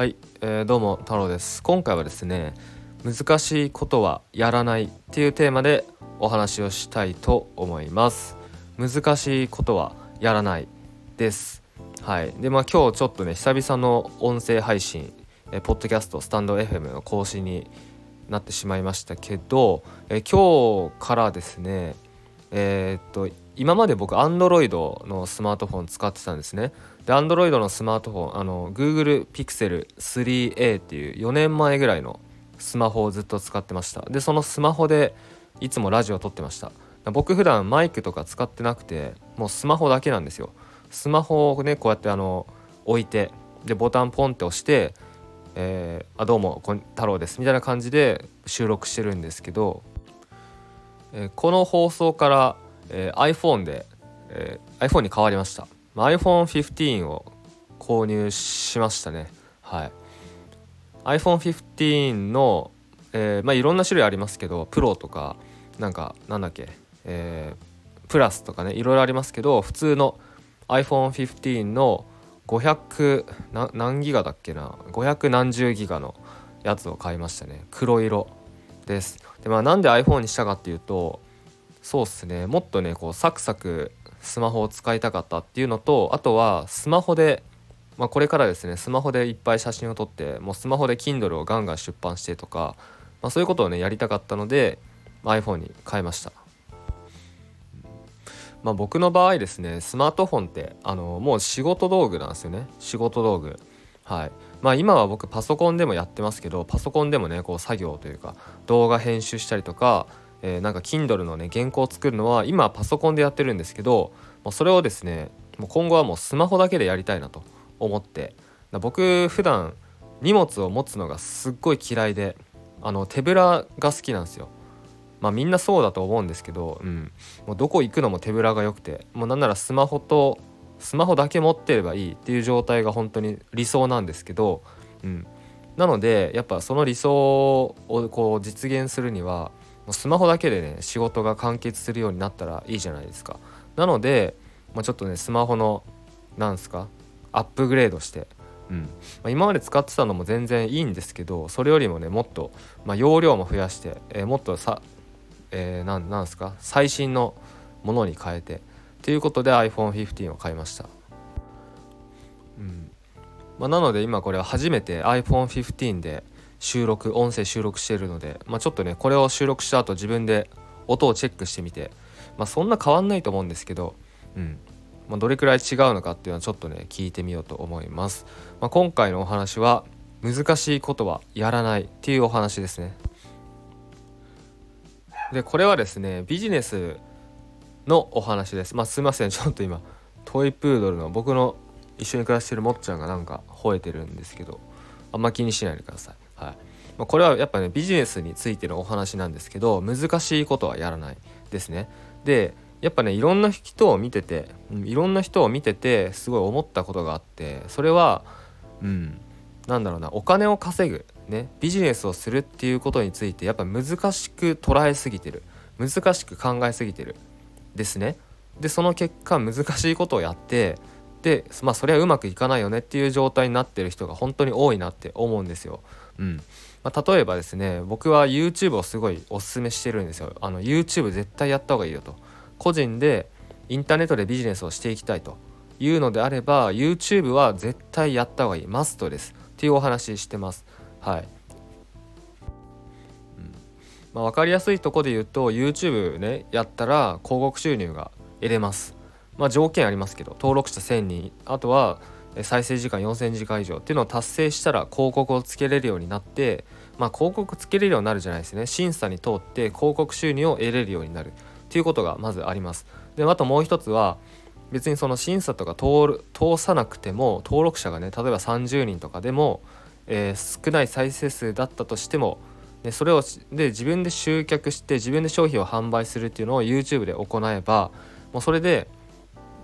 はい、えー、どうも太郎です。今回はですね難しいことはやらないっていうテーマでお話をしたいと思います。難しいことはやらないです。はいでまあ今日ちょっとね久々の音声配信えポッドキャストスタンド FM の更新になってしまいましたけどえ今日からですねえー、っと今まで僕 Android のスマートフォン使ってたんですね。で Android のスマートフォンあの Google Pixel 3a っていう4年前ぐらいのスマホをずっと使ってました。でそのスマホでいつもラジオを撮ってました。僕普段マイクとか使ってなくてもうスマホだけなんですよ。スマホをねこうやってあの置いてでボタンポンって押して「えー、あどうも太郎です」みたいな感じで収録してるんですけど、えー、この放送から、えー、iPhone で、えー、iPhone に変わりました。まあ iPhone15 を購入しましたね。はい。iPhone15 の、えー、まあいろんな種類ありますけどプロとかなんかなんだっけ、えー、プラスとかねいろいろありますけど普通の iPhone15 の500何ギガだっけな？500何十ギガのやつを買いましたね。黒色。です。でまあなんで iPhone にしたかっていうとそうっすね。もっとねこうサクサクスマホを使いたかったっていうのとあとはスマホで、まあ、これからですねスマホでいっぱい写真を撮ってもうスマホで Kindle をガンガン出版してとか、まあ、そういうことをねやりたかったので iPhone に変えました。まあ、僕の場合ですねスマートフォンってあのもう仕事道具なんですよね。仕事道具。はいまあ今は僕パソコンでもやってますけどパソコンでもねこう作業というか動画編集したりとかえー、なんか Kindle のね原稿を作るのは今パソコンでやってるんですけどもうそれをですねもう今後はもうスマホだけでやりたいなと思って僕普段荷物を持つのがすっごい嫌いであの手ぶらが好きなんですよ。まあみんなそうだと思うんですけど、うん、もうどこ行くのも手ぶらが良くてもうなんならスマホとスマホだけ持ってればいいっていう状態が本当に理想なんですけど、うん、なのでやっぱその理想をこう実現するにはもうスマホだけでね仕事が完結するようになったらいいじゃないですか。なので、まあ、ちょっとねスマホのなんすかアップグレードしてうん。まあ、今まで使ってたのも全然いいんですけどそれよりもねもっと、まあ、容量も増やして、えー、もっとさ、えー、なんなんすか最新のものに変えてということで iPhone15 を買いました、うん。まあ、なので今これは初めて iPhone15 で収録音声収録しているので、まあ、ちょっとねこれを収録した後自分で音をチェックしてみて、まあ、そんな変わんないと思うんですけど、うん。まあ、どれくらい違うのかっていうのはちょっとね聞いてみようと思います、まあ、今回のお話は難しいことはやらないっていうお話ですね。でこれはですねビジネスのお話です。まあすいません。ちょっと今トイプードルの僕の一緒に暮らしてるもっちゃんがなんか吠えてるんですけどあんま気にしないでください。はい。まあ、これはやっぱねビジネスについてのお話なんですけど難しいことはやらないですね。でやっぱねいろんな人を見てて、いろんな人を見ててすごい思ったことがあってそれはうんなんだろうなお金を稼ぐねビジネスをするっていうことについてやっぱ難しく捉えすぎてる。難しく考えすぎてる。ですね。でその結果難しいことをやってでまあそれはうまくいかないよねっていう状態になってる人が本当に多いなって思うんですよ。うんまあ、例えばですね僕は YouTube をすごいおすすめしてるんですよ。あの YouTube 絶対やった方がいいよと。個人でインターネットでビジネスをしていきたいというのであれば YouTube は絶対やった方がいいマストですっていうお話してます。はい。まあ、分かりやすいとこで言うと YouTube ねやったら広告収入が得れます。まあ、条件ありますけど登録者1000人あとは再生時間4000時間以上。っていうのを達成したら広告をつけれるようになってまあ広告つけれるようになるじゃないですね。審査に通って広告収入を得れるようになる。っていうことがまずあります。であともう一つは別にその審査とか通る通さなくても登録者がね例えば30人とかでも、えー、少ない再生数だったとしてもでそれをで自分で集客して自分で商品を販売するっていうのを YouTube で行えばもうそれで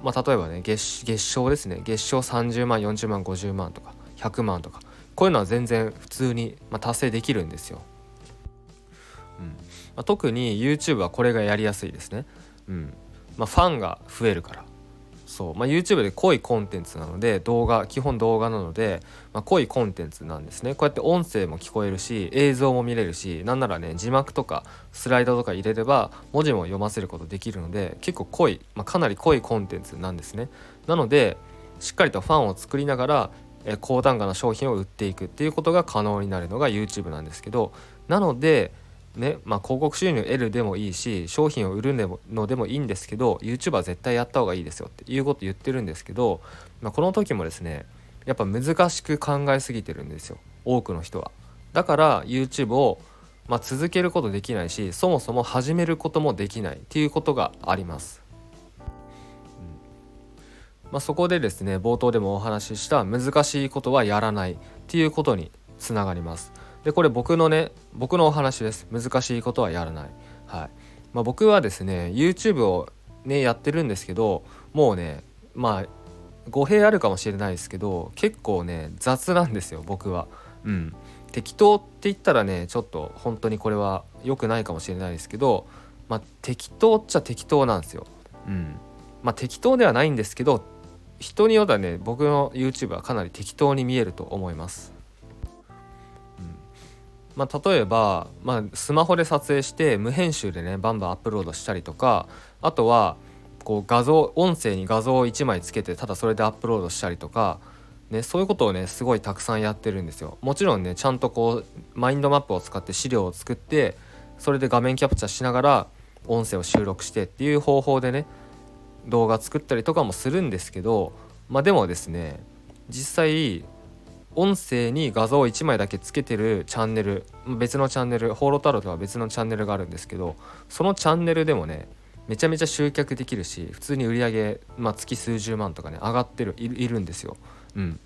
まあ、例えばね月月賞ですね。月賞30万40万50万とか100万とか。こういうのは全然普通に、まあ、達成できるんですよ。うん。まあ、特に YouTube はこれがやりやすいですね。うん。まあ、ファンが増えるからそう、まあ、YouTube で濃いコンテンツなので動画基本動画なので、まあ、濃いコンテンツなんですね。こうやって音声も聞こえるし映像も見れるしなんならね字幕とかスライドとか入れれば文字も読ませることできるので結構濃い、まあ、かなり濃いコンテンツなんですね。なのでしっかりとファンを作りながら高単価な商品を売っていくっていうことが可能になるのが YouTube なんですけどなのでねまあ、広告収入得るでもいいし商品を売るのでもいいんですけど YouTube は絶対やった方がいいですよっていうこと言ってるんですけど、まあ、この時もですねやっぱ難しく考えすぎてるんですよ多くの人は。だから YouTube を、まあ、続けることできないしそもそも始めることもできないっていうことがあります。まあ、そこでですね冒頭でもお話しした難しいことはやらないっていうことにつながります。でこれ僕のね僕のお話です。難しいことはやらない。はい。まあ、僕はですね YouTube をねやってるんですけどもうねまあ語弊あるかもしれないですけど結構ね雑なんですよ僕は。うん。適当って言ったらねちょっと本当にこれは良くないかもしれないですけどまあ適当っちゃ適当なんですよ。うん。まあ適当ではないんですけど人によってはね僕の YouTube はかなり適当に見えると思います。まあ、例えば、まあ、スマホで撮影して無編集でねバンバンアップロードしたりとかあとはこう画像音声に画像を1枚つけてただそれでアップロードしたりとか、ね、そういうことをねすごいたくさんやってるんですよ。もちろんねちゃんとこうマインドマップを使って資料を作ってそれで画面キャプチャーしながら音声を収録してっていう方法でね動画作ったりとかもするんですけどまあでもですね実際音声に画像1枚だけつけてるチャンネル別のチャンネルホーロタロとは別のチャンネルがあるんですけどそのチャンネルでもねめちゃめちゃ集客できるし普通に売り上げ、まあ、月数十万とかね上がってるいるんですよ。うん、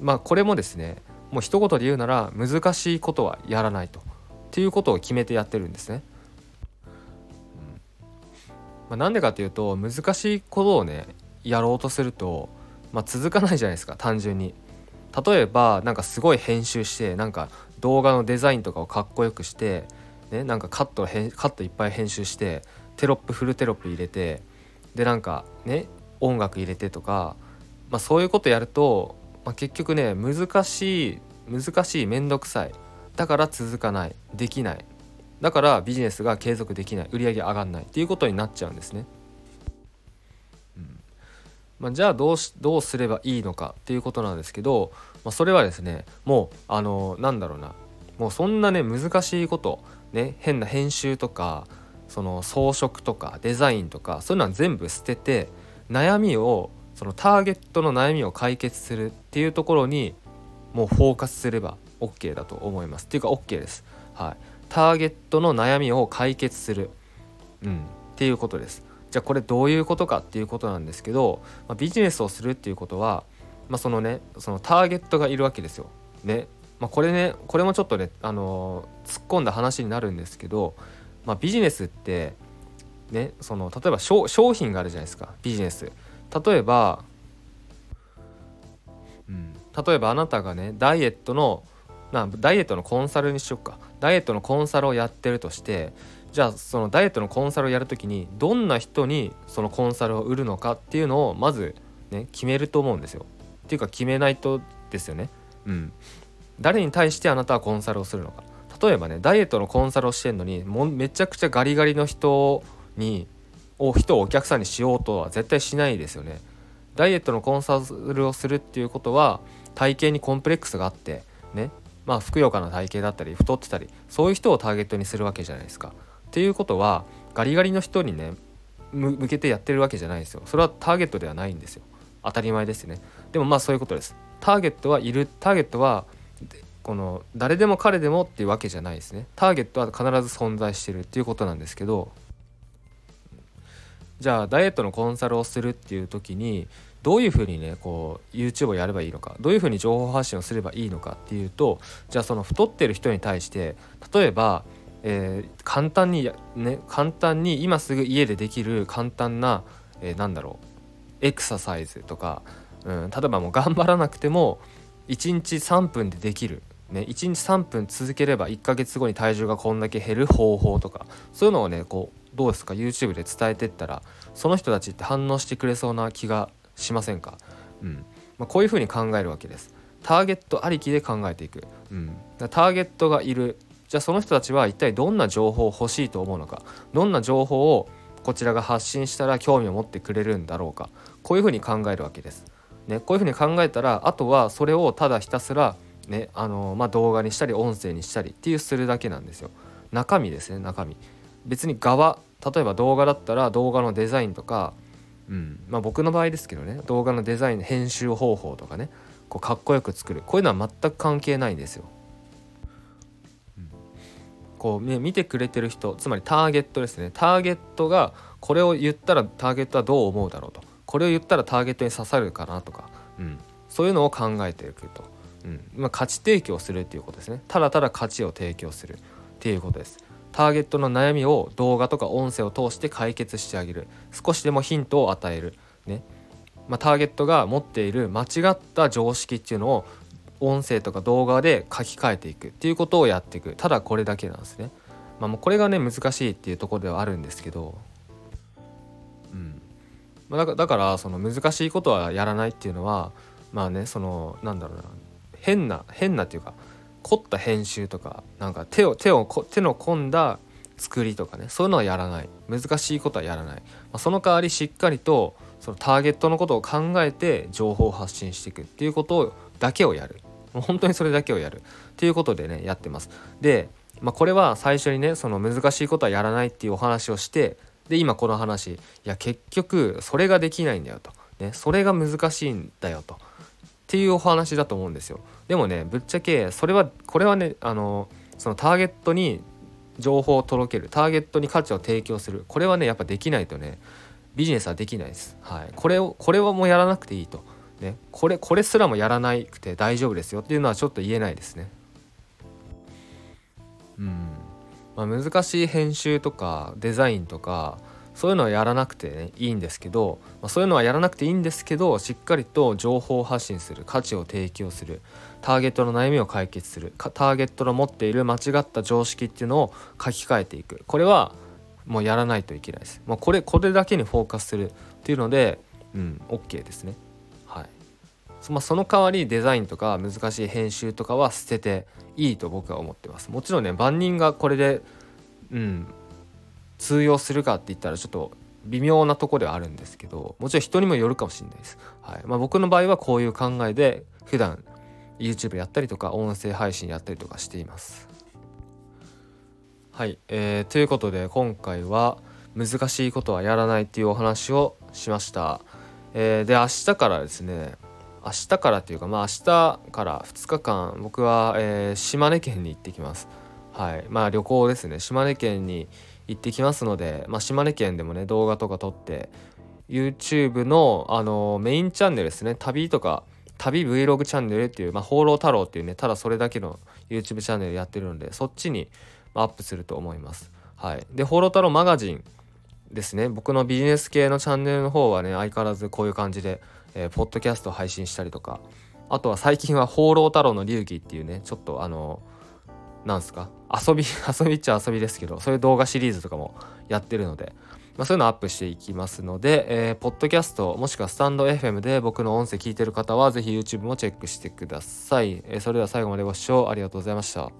まあこれもですねもう一言で言うなら難しいことはやらないとっていうことを決めてやってるんですね。まあ、なんでかっていうと難しいことをねやろうとすると、まあ、続かないじゃないですか単純に。例えばなんかすごい編集してなんか動画のデザインとかをかっこよくして、ね、なんかカットカットいっぱい編集してテロップフルテロップ入れてでなんかね音楽入れてとか、まあ、そういうことやると、まあ、結局ね難しい難しい面倒くさい。だから続かない。できない。だからビジネスが継続できない。売り上げ上がんない。っていうことになっちゃうんですね。まあ、じゃあどうしどうすればいいのかっていうことなんですけど、まあ、それはですねもうあのなんだろうな。もうそんなね難しいことね変な編集とかその装飾とかデザインとかそういうのは全部捨てて悩みをそのターゲットの悩みを解決するっていうところにもうフォーカスすれば OK だと思います。っていうか OK です。はい、ターゲットの悩みを解決する、うん、っていうことです。じゃあこれどういうことかっていうことなんですけど、まあ、ビジネスをするっていうことは、まあ、そのねそのターゲットがいるわけですよ。ねまあ、これねこれもちょっとね、あのー、突っ込んだ話になるんですけど、まあ、ビジネスってねその例えば商品があるじゃないですかビジネス。例えば、うん、例えばあなたがねダイエットのなダイエットのコンサルにしよっかダイエットのコンサルをやってるとしてじゃあそのダイエットのコンサルをやるときにどんな人にそのコンサルを売るのかっていうのをまずね決めると思うんですよ。っていうか決めないとですよね。うん。誰に対してあなたはコンサルをするのか。例えばねダイエットのコンサルをしてんのにもめちゃくちゃガリガリの人にを人をお客さんにしようとは絶対しないですよね。ダイエットのコンサルをするっていうことは体型にコンプレックスがあってねまあふくよかな体型だったり太ってたりそういう人をターゲットにするわけじゃないですか。っていうことはガリガリの人にね向けてやってるわけじゃないですよ。それはターゲットではないんですよ。当たり前ですね。でもまあそういうことです。ターゲットはいる。ターゲットはこの誰でも彼でもっていうわけじゃないですね。ターゲットは必ず存在してるっていうことなんですけど。じゃあダイエットのコンサルをするっていう時にどういうふうにねこう YouTube をやればいいのかどういうふうに情報発信をすればいいのかっていうとじゃあその太ってる人に対して例えばえー、簡単にね簡単に今すぐ家でできる簡単な、えー、なんだろうエクササイズとか、うん、例えばもう頑張らなくても1日3分でできる、ね、1日3分続ければ1ヶ月後に体重がこんだけ減る方法とかそういうのをねこうどうですか YouTube で伝えてったらその人たちって反応してくれそうな気がしませんか、うんまあ、こういうふうに考えるわけです。ターゲットありきで考えていく、うん、ターゲットがいるじゃあその人たちは一体どんな情報を欲しいと思うのかどんな情報をこちらが発信したら興味を持ってくれるんだろうかこういうふうに考えるわけです。ね、こういうふうに考えたらあとはそれをただひたすら、ねあのまあ、動画にしたり音声にしたりっていうするだけなんですよ。中身ですね中身。別に側例えば動画だったら動画のデザインとか、うんまあ、僕の場合ですけどね動画のデザイン編集方法とかねこうかっこよく作るこういうのは全く関係ないんですよ。こうね見てくれてる人つまりターゲットですね。ターゲットがこれを言ったらターゲットはどう思うだろうと。これを言ったらターゲットに刺さるかなとか、うん、そういうのを考えていくと、うん。まあ、価値提供するっていうことですね。ただただ価値を提供する。っていうことです。ターゲットの悩みを動画とか音声を通して解決してあげる。少しでもヒントを与える。ね。まあ、ターゲットが持っている間違った常識っていうのを音声とか動画で書き換えていくっていうことをやっていく。ただこれだけなんですね。まあ、もうこれがね難しいっていうところではあるんですけど、うん。まあ、だからその難しいことはやらないっていうのはまあねそのなんだろうな。変な変なっていうか凝った編集とかなんか手を手を手の込んだ作りとかねそういうのはやらない。難しいことはやらない、まあ、その代わりしっかりとそのターゲットのことを考えて情報を発信していくっていうことだけをやる。もう本当にそれだけをやる。っていうことでねやってます。で、まあ、これは最初にねその難しいことはやらないっていうお話をしてで今この話いや結局それができないんだよと、ね、それが難しいんだよと。っていうお話だと思うんですよ。でもねぶっちゃけそれはこれはねあのそのターゲットに情報を届ける。ターゲットに価値を提供する。これはねやっぱできないとねビジネスはできないです。はい、これをこれはもうやらなくていいと。ね、これこれすらもやらなくて大丈夫ですよっていうのはちょっと言えないですね。うんまあ、難しい編集とかデザインとかそういうのはやらなくて、ね、いいんですけど、まあ、そういうのはやらなくていいんですけどしっかりと情報発信する価値を提供するターゲットの悩みを解決するターゲットの持っている間違った常識っていうのを書き換えていくこれはもうやらないといけないです。まあ、これこれだけにフォーカスするっていうので、うん、OK ですね。まあ、その代わりデザインとか難しい編集とかは捨てていいと僕は思ってます。もちろんね万人がこれでうん通用するかって言ったらちょっと微妙なとこではあるんですけどもちろん人にもよるかもしれないです、はい。まあ、僕の場合はこういう考えで普段 YouTube やったりとか音声配信やったりとかしています。はい、えー、ということで今回は難しいことはやらないっていうお話をしました、えー、で明日からですね明日からっていうかまあ明日から2日間僕は、えー、島根県に行ってきます。はい。まあ旅行ですね。島根県に行ってきますので、まあ、島根県でもね動画とか撮って YouTube のあのメインチャンネルですね。旅とか旅 Vlog チャンネルっていう、まあ、放浪太郎っていうねただそれだけの YouTube チャンネルやってるのでそっちにアップすると思います。はい。で放浪太郎マガジンですね。僕のビジネス系のチャンネルの方はね相変わらずこういう感じでえー、ポッドキャストを配信したりとか。あとは最近は「放浪太郎の流儀」っていうねちょっとあのなんすか？遊び 遊びっちゃ遊びですけどそういう動画シリーズとかもやってるので、まあ、そういうのアップしていきますので、えー、ポッドキャストもしくはスタンド FM で僕の音声聞いてる方は是非 YouTube もチェックしてください、えー、それでは最後までご視聴ありがとうございました。